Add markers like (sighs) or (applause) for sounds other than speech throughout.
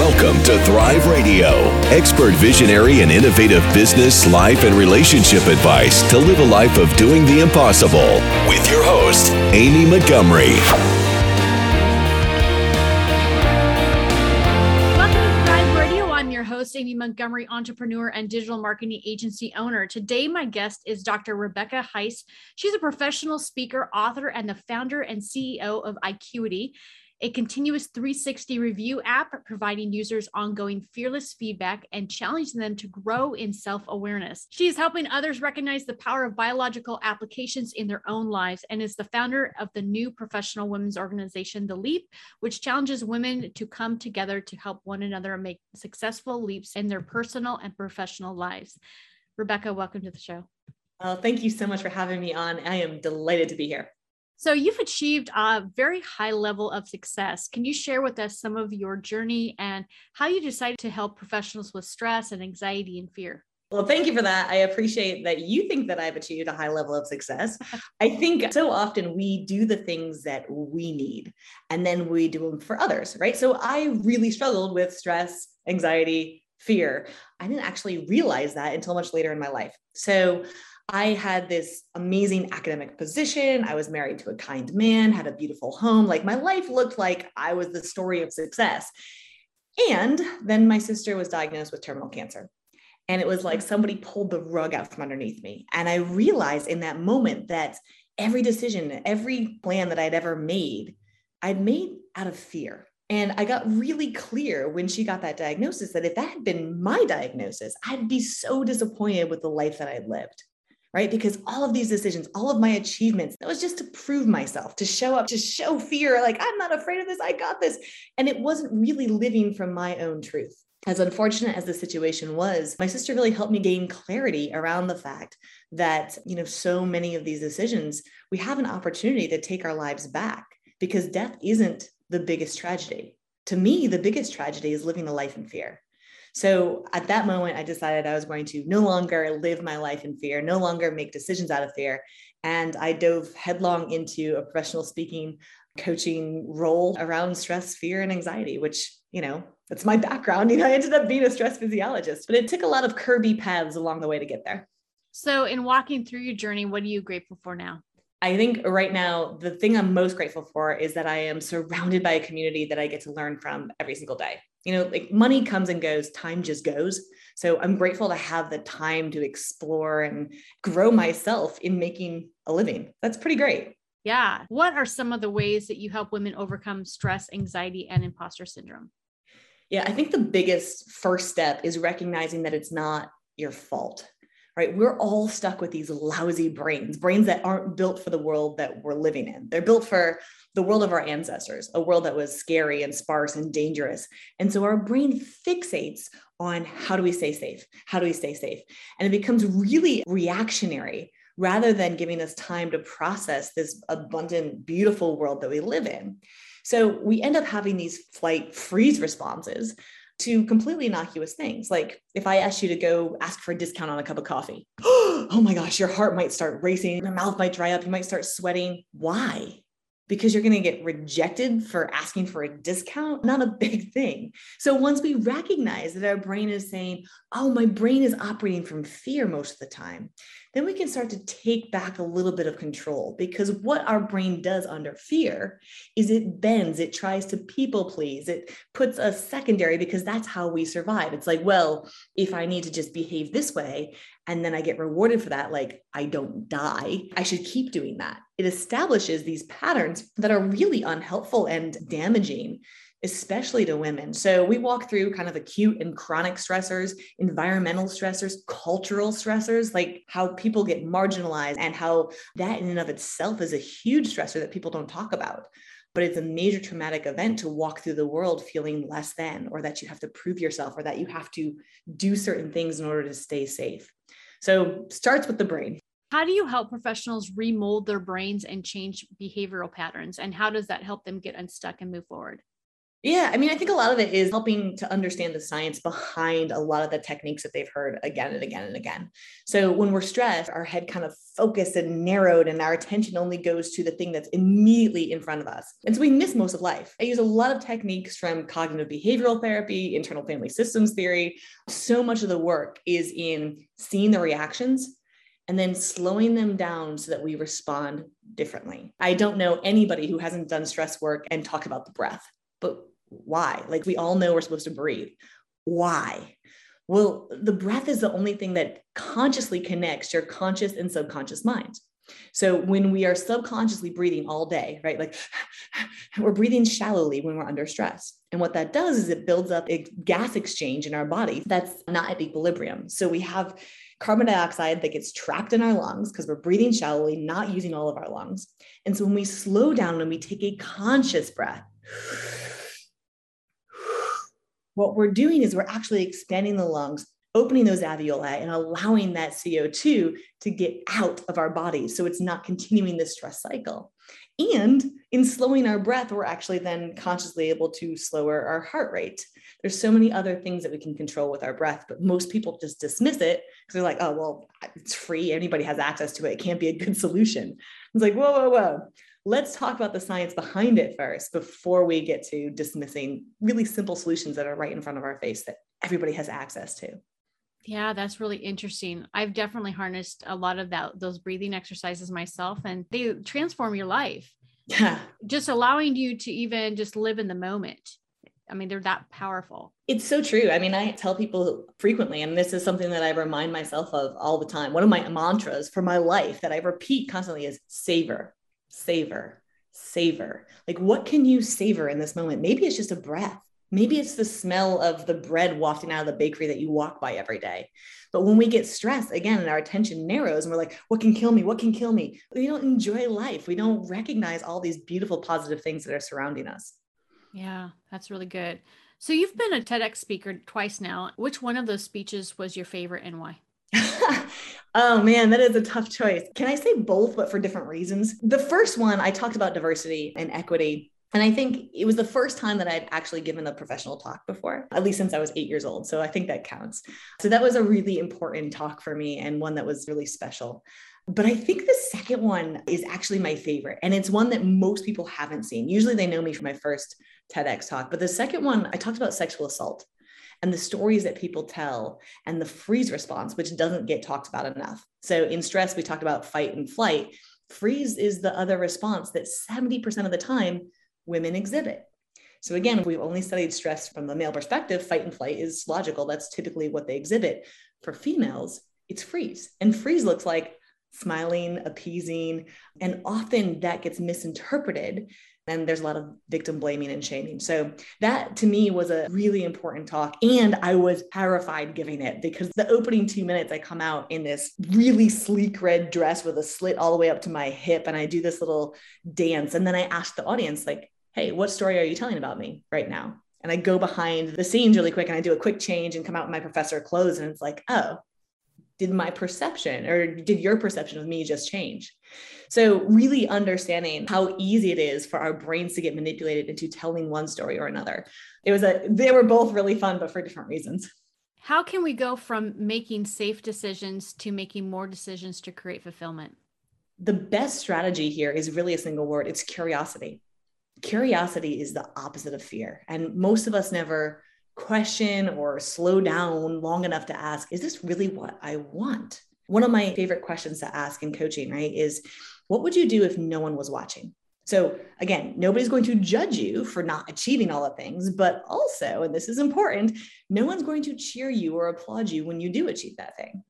Welcome to Thrive Radio, expert visionary and innovative business, life, and relationship advice to live a life of doing the impossible. With your host, Amy Montgomery. Welcome to Thrive Radio. I'm your host, Amy Montgomery, entrepreneur and digital marketing agency owner. Today, my guest is Dr. Rebecca Heiss. She's a professional speaker, author, and the founder and CEO of Icueity a continuous 360 review app providing users ongoing fearless feedback and challenging them to grow in self awareness. She is helping others recognize the power of biological applications in their own lives and is the founder of the new professional women's organization, The Leap, which challenges women to come together to help one another make successful leaps in their personal and professional lives. Rebecca, welcome to the show. Well, thank you so much for having me on. I am delighted to be here. So you've achieved a very high level of success. Can you share with us some of your journey and how you decided to help professionals with stress and anxiety and fear? Well, thank you for that. I appreciate that you think that I've achieved a high level of success. I think so often we do the things that we need and then we do them for others, right? So I really struggled with stress, anxiety, fear. I didn't actually realize that until much later in my life. So I had this amazing academic position. I was married to a kind man, had a beautiful home. Like my life looked like I was the story of success. And then my sister was diagnosed with terminal cancer. And it was like somebody pulled the rug out from underneath me. And I realized in that moment that every decision, every plan that I'd ever made, I'd made out of fear. And I got really clear when she got that diagnosis that if that had been my diagnosis, I'd be so disappointed with the life that I'd lived right? Because all of these decisions, all of my achievements, that was just to prove myself, to show up, to show fear, like, I'm not afraid of this, I got this. And it wasn't really living from my own truth. As unfortunate as the situation was, my sister really helped me gain clarity around the fact that, you know, so many of these decisions, we have an opportunity to take our lives back because death isn't the biggest tragedy. To me, the biggest tragedy is living a life in fear. So at that moment, I decided I was going to no longer live my life in fear, no longer make decisions out of fear. And I dove headlong into a professional speaking coaching role around stress, fear, and anxiety, which, you know, that's my background. (laughs) You know, I ended up being a stress physiologist, but it took a lot of curvy paths along the way to get there. So, in walking through your journey, what are you grateful for now? I think right now, the thing I'm most grateful for is that I am surrounded by a community that I get to learn from every single day you know like money comes and goes time just goes. So i'm grateful to have the time to explore and grow myself in making a living. That's pretty great. Yeah. What are some of the ways that you help women overcome stress anxiety and imposter syndrome? Yeah i think the biggest first step is recognizing that it's not your fault right? We're all stuck with these lousy brains, brains that aren't built for the world that we're living in. They're built for the world of our ancestors, a world that was scary and sparse and dangerous. And so our brain fixates on how do we stay safe? How do we stay safe? And it becomes really reactionary rather than giving us time to process this abundant, beautiful world that we live in. So we end up having these flight freeze responses to completely innocuous things. Like if I asked you to go ask for a discount on a cup of coffee, (gasps) oh my gosh, your heart might start racing, your mouth might dry up, you might start sweating. Why? Because you're going to get rejected for asking for a discount? Not a big thing. So once we recognize that our brain is saying, oh, my brain is operating from fear most of the time, then we can start to take back a little bit of control because what our brain does under fear is it bends, it tries to people please, it puts us secondary because that's how we survive. It's like, well, if I need to just behave this way and then I get rewarded for that, like I don't die, I should keep doing that. It establishes these patterns that are really unhelpful and damaging especially to women. So we walk through kind of acute and chronic stressors, environmental stressors, cultural stressors, like how people get marginalized and how that in and of itself is a huge stressor that people don't talk about. But it's a major traumatic event to walk through the world feeling less than, or that you have to prove yourself, or that you have to do certain things in order to stay safe. So starts with the brain. How do you help professionals remold their brains and change behavioral patterns? And how does that help them get unstuck and move forward? Yeah, I mean, I think a lot of it is helping to understand the science behind a lot of the techniques that they've heard again and again and again. So when we're stressed, our head kind of focused and narrowed, and our attention only goes to the thing that's immediately in front of us. And so we miss most of life. I use a lot of techniques from cognitive behavioral therapy, internal family systems theory. So much of the work is in seeing the reactions and then slowing them down so that we respond differently. I don't know anybody who hasn't done stress work and talk about the breath. But why? Like we all know we're supposed to breathe. Why? Well, the breath is the only thing that consciously connects your conscious and subconscious mind. So when we are subconsciously breathing all day, right? Like (sighs) we're breathing shallowly when we're under stress. And what that does is it builds up a gas exchange in our body that's not at equilibrium. So we have carbon dioxide that gets trapped in our lungs because we're breathing shallowly, not using all of our lungs. And so when we slow down and we take a conscious breath, what we're doing is we're actually expanding the lungs, opening those alveoli, and allowing that CO2 to get out of our bodies. So it's not continuing this stress cycle. And in slowing our breath, we're actually then consciously able to slower our heart rate. There's so many other things that we can control with our breath, but most people just dismiss it because they're like, oh, well, it's free. Anybody has access to it. It can't be a good solution. It's like, whoa, whoa, whoa let's talk about the science behind it first before we get to dismissing really simple solutions that are right in front of our face that everybody has access to. Yeah, that's really interesting. I've definitely harnessed a lot of that those breathing exercises myself and they transform your life. Yeah. Just allowing you to even just live in the moment. I mean, they're that powerful. It's so true. I mean, I tell people frequently, and this is something that I remind myself of all the time. One of my mantras for my life that I repeat constantly is savor, savor, savor. Like, what can you savor in this moment? Maybe it's just a breath. Maybe it's the smell of the bread wafting out of the bakery that you walk by every day. But when we get stressed, again, and our attention narrows and we're like, what can kill me? What can kill me? We don't enjoy life. We don't recognize all these beautiful, positive things that are surrounding us. Yeah, that's really good. So you've been a TEDx speaker twice now. Which one of those speeches was your favorite and why? (laughs) oh man, that is a tough choice. Can I say both, but for different reasons? The first one, I talked about diversity and equity. And I think it was the first time that I'd actually given a professional talk before, at least since I was eight years old. So I think that counts. So that was a really important talk for me and one that was really special. But I think the second one is actually my favorite. And it's one that most people haven't seen. Usually they know me from my first TEDx talk. But the second one, I talked about sexual assault and the stories that people tell and the freeze response, which doesn't get talked about enough. So in stress, we talked about fight and flight. Freeze is the other response that 70% of the time women exhibit. So again, we've only studied stress from the male perspective. Fight and flight is logical. That's typically what they exhibit. For females, it's freeze. And freeze looks like smiling, appeasing, and often that gets misinterpreted and there's a lot of victim blaming and shaming. So that to me was a really important talk. And I was terrified giving it because the opening two minutes, I come out in this really sleek red dress with a slit all the way up to my hip. And I do this little dance. And then I ask the audience, like, hey, what story are you telling about me right now? And I go behind the scenes really quick and I do a quick change and come out in my professor clothes. And it's like, oh, did my perception or did your perception of me just change? So, really understanding how easy it is for our brains to get manipulated into telling one story or another. It was a, they were both really fun, but for different reasons. How can we go from making safe decisions to making more decisions to create fulfillment? The best strategy here is really a single word it's curiosity. Curiosity is the opposite of fear. And most of us never question or slow down long enough to ask, is this really what I want? One of my favorite questions to ask in coaching, right, is what would you do if no one was watching? So, again, nobody's going to judge you for not achieving all the things, but also, and this is important, no one's going to cheer you or applaud you when you do achieve that thing.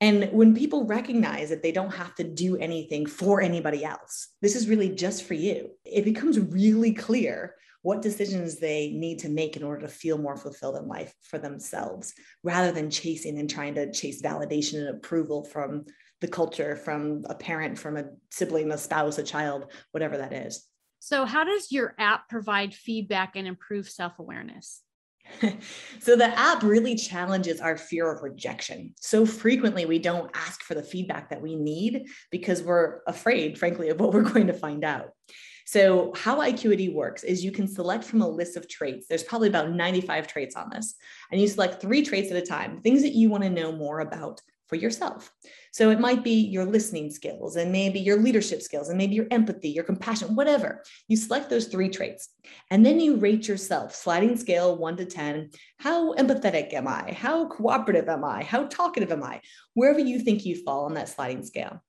And when people recognize that they don't have to do anything for anybody else, this is really just for you, it becomes really clear what decisions they need to make in order to feel more fulfilled in life for themselves rather than chasing and trying to chase validation and approval from the culture, from a parent, from a sibling, a spouse, a child, whatever that is. So, how does your app provide feedback and improve self awareness? (laughs) so the app really challenges our fear of rejection. So frequently we don't ask for the feedback that we need because we're afraid, frankly, of what we're (laughs) going to find out. So, how Icueity works is you can select from a list of traits. There's probably about 95 traits on this, and you select three traits at a time, things that you want to know more about for yourself. So it might be your listening skills and maybe your leadership skills and maybe your empathy, your compassion, whatever. You select those three traits and then you rate yourself, sliding scale one to 10. How empathetic am I? How cooperative am I? How talkative am I? Wherever you think you fall on that sliding scale.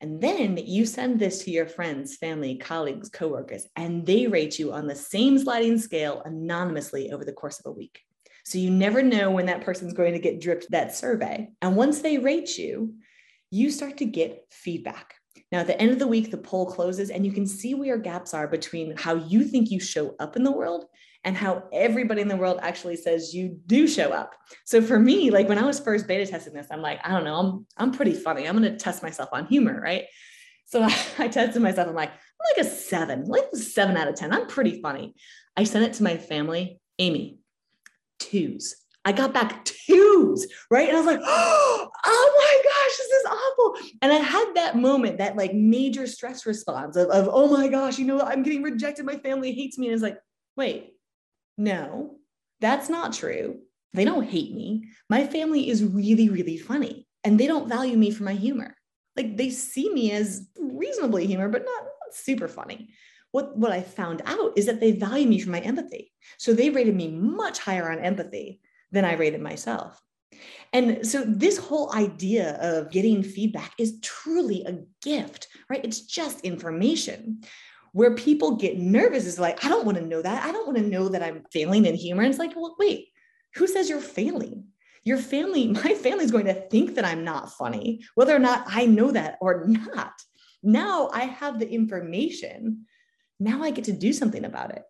And then you send this to your friends, family, colleagues, coworkers, and they rate you on the same sliding scale anonymously over the course of a week. So you never know when that person's going to get dripped that survey. And once they rate you, you start to get feedback. Now, at the end of the week, the poll closes and you can see where gaps are between how you think you show up in the world and how everybody in the world actually says you do show up. So for me, like when I was first beta testing this, I'm like, I don't know, I'm I'm pretty funny. I'm to test myself on humor, right? So (laughs) I, I tested myself. I'm like, I'm like a seven, like a seven out of 10. I'm pretty funny. I sent it to my family. Amy, twos. I got back twos, right? And I was like, (gasps) oh my gosh, this is awful. And I had that moment, that like major stress response of, of oh my gosh, you know, I'm getting rejected. My family hates me. And it's like, wait, no, that's not true. They don't hate me. My family is really, really funny and they don't value me for my humor. Like they see me as reasonably humor, but not, not super funny what, what I found out is that they value me for my empathy. So they rated me much higher on empathy than I rated myself. And so this whole idea of getting feedback is truly a gift, right? It's just information. Where people get nervous is like, I don't want to know that. I don't want to know that I'm failing in humor. And it's like, well, wait, who says you're failing? Your family, (laughs) my family's going to think that I'm not funny, whether or not I know that or not. Now I have the information now I get to do something about it.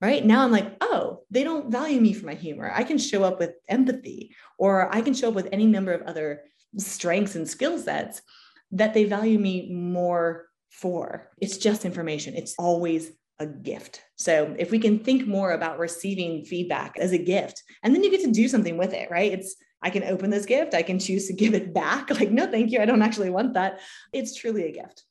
Right now, I'm like, oh, they don't value me for my humor. I can show up with empathy, or I can show up with any number of other strengths and skill sets that they value me more for. It's just information, it's always a gift. So if we can think more about receiving feedback as a gift, and then you get to do something with it, right? It's I can open this gift, I can choose to give it back. (laughs) Like, no, thank you. I don't actually want that. It's truly a gift.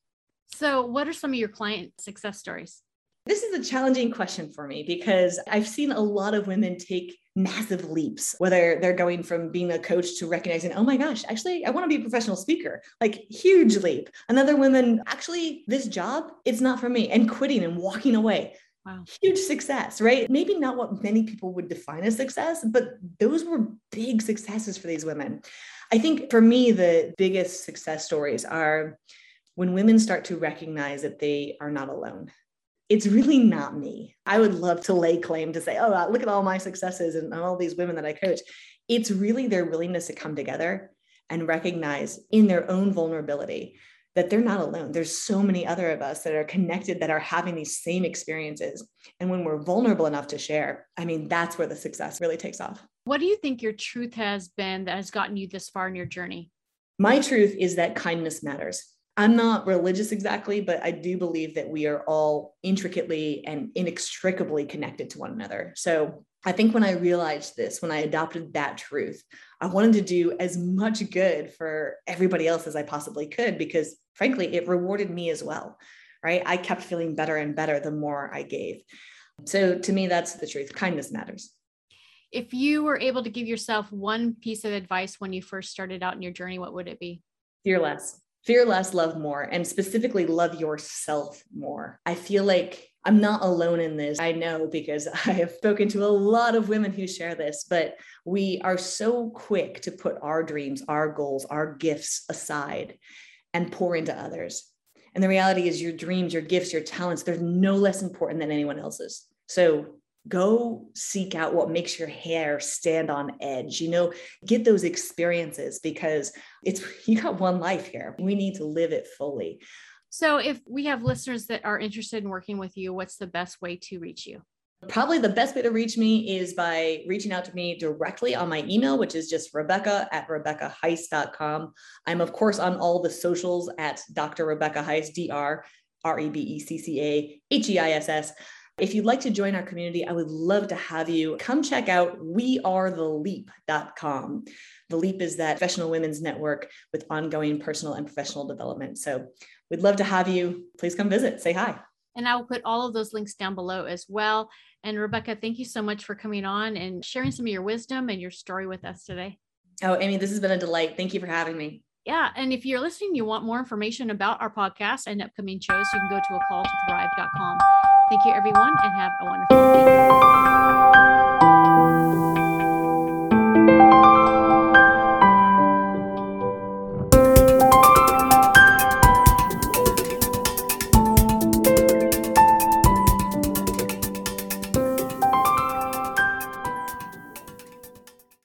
So, what are some of your client success stories? This is a challenging question for me because I've seen a lot of women take massive leaps, whether they're going from being a coach to recognizing, oh my gosh, actually, I want to be a professional speaker, like huge leap. Another woman, actually, this job, it's not for me, and quitting and walking away. Wow. Huge success, right? Maybe not what many people would define as success, but those were big successes for these women. I think for me, the biggest success stories are when women start to recognize that they are not alone. It's really not me. I would love to lay claim to say, oh, uh, look at all my successes and all these women that I coach. It's really their willingness to come together and recognize in their own vulnerability that they're not alone. There's so many other of us that are connected that are having these same experiences. And when we're vulnerable enough to share, I mean, that's where the success really takes off. What do you think your truth has been that has gotten you this far in your journey? My truth is that kindness matters. I'm not religious exactly, but I do believe that we are all intricately and inextricably connected to one another. So I think when I realized this, when I adopted that truth, I wanted to do as much good for everybody else as I possibly could because, frankly, it rewarded me as well. Right. I kept feeling better and better the more I gave. So to me, that's the truth. Kindness matters. If you were able to give yourself one piece of advice when you first started out in your journey, what would it be? Fear less fear less, love more, and specifically love yourself more. I feel like I'm not alone in this. I know because (laughs) I have spoken to a lot of women who share this, but we are so quick to put our dreams, our goals, our gifts aside and pour into others. And the reality is, your dreams, your gifts, your talents, they're no less important than anyone else's. So go seek out what makes your hair stand on edge you know get those experiences because it's (laughs) you got one life here we need to live it fully so if we have listeners that are interested in working with you what's the best way to reach you Probably the best way to reach me is by reaching out to me directly on my email, which is just Rebecca at RebeccaHeiss.com. I'm, of course, on all the socials at Dr. Rebecca Heiss, D R R E B E C C A H E I S S. If you'd like to join our community, I would love to have you come check out wearetheleap.com. The Leap is that professional women's network with ongoing personal and professional development. So we'd love to have you. Please come visit, say hi. And I will put all of those links down below as well. And Rebecca, thank you so much for coming on and sharing some of your wisdom and your story with us today. Oh, Amy, this has been a delight. Thank you for having me. Yeah. And if you're listening, you want more information about our podcast and upcoming shows, you can go to a call to thrive.com. Thank you, everyone, and have a wonderful week.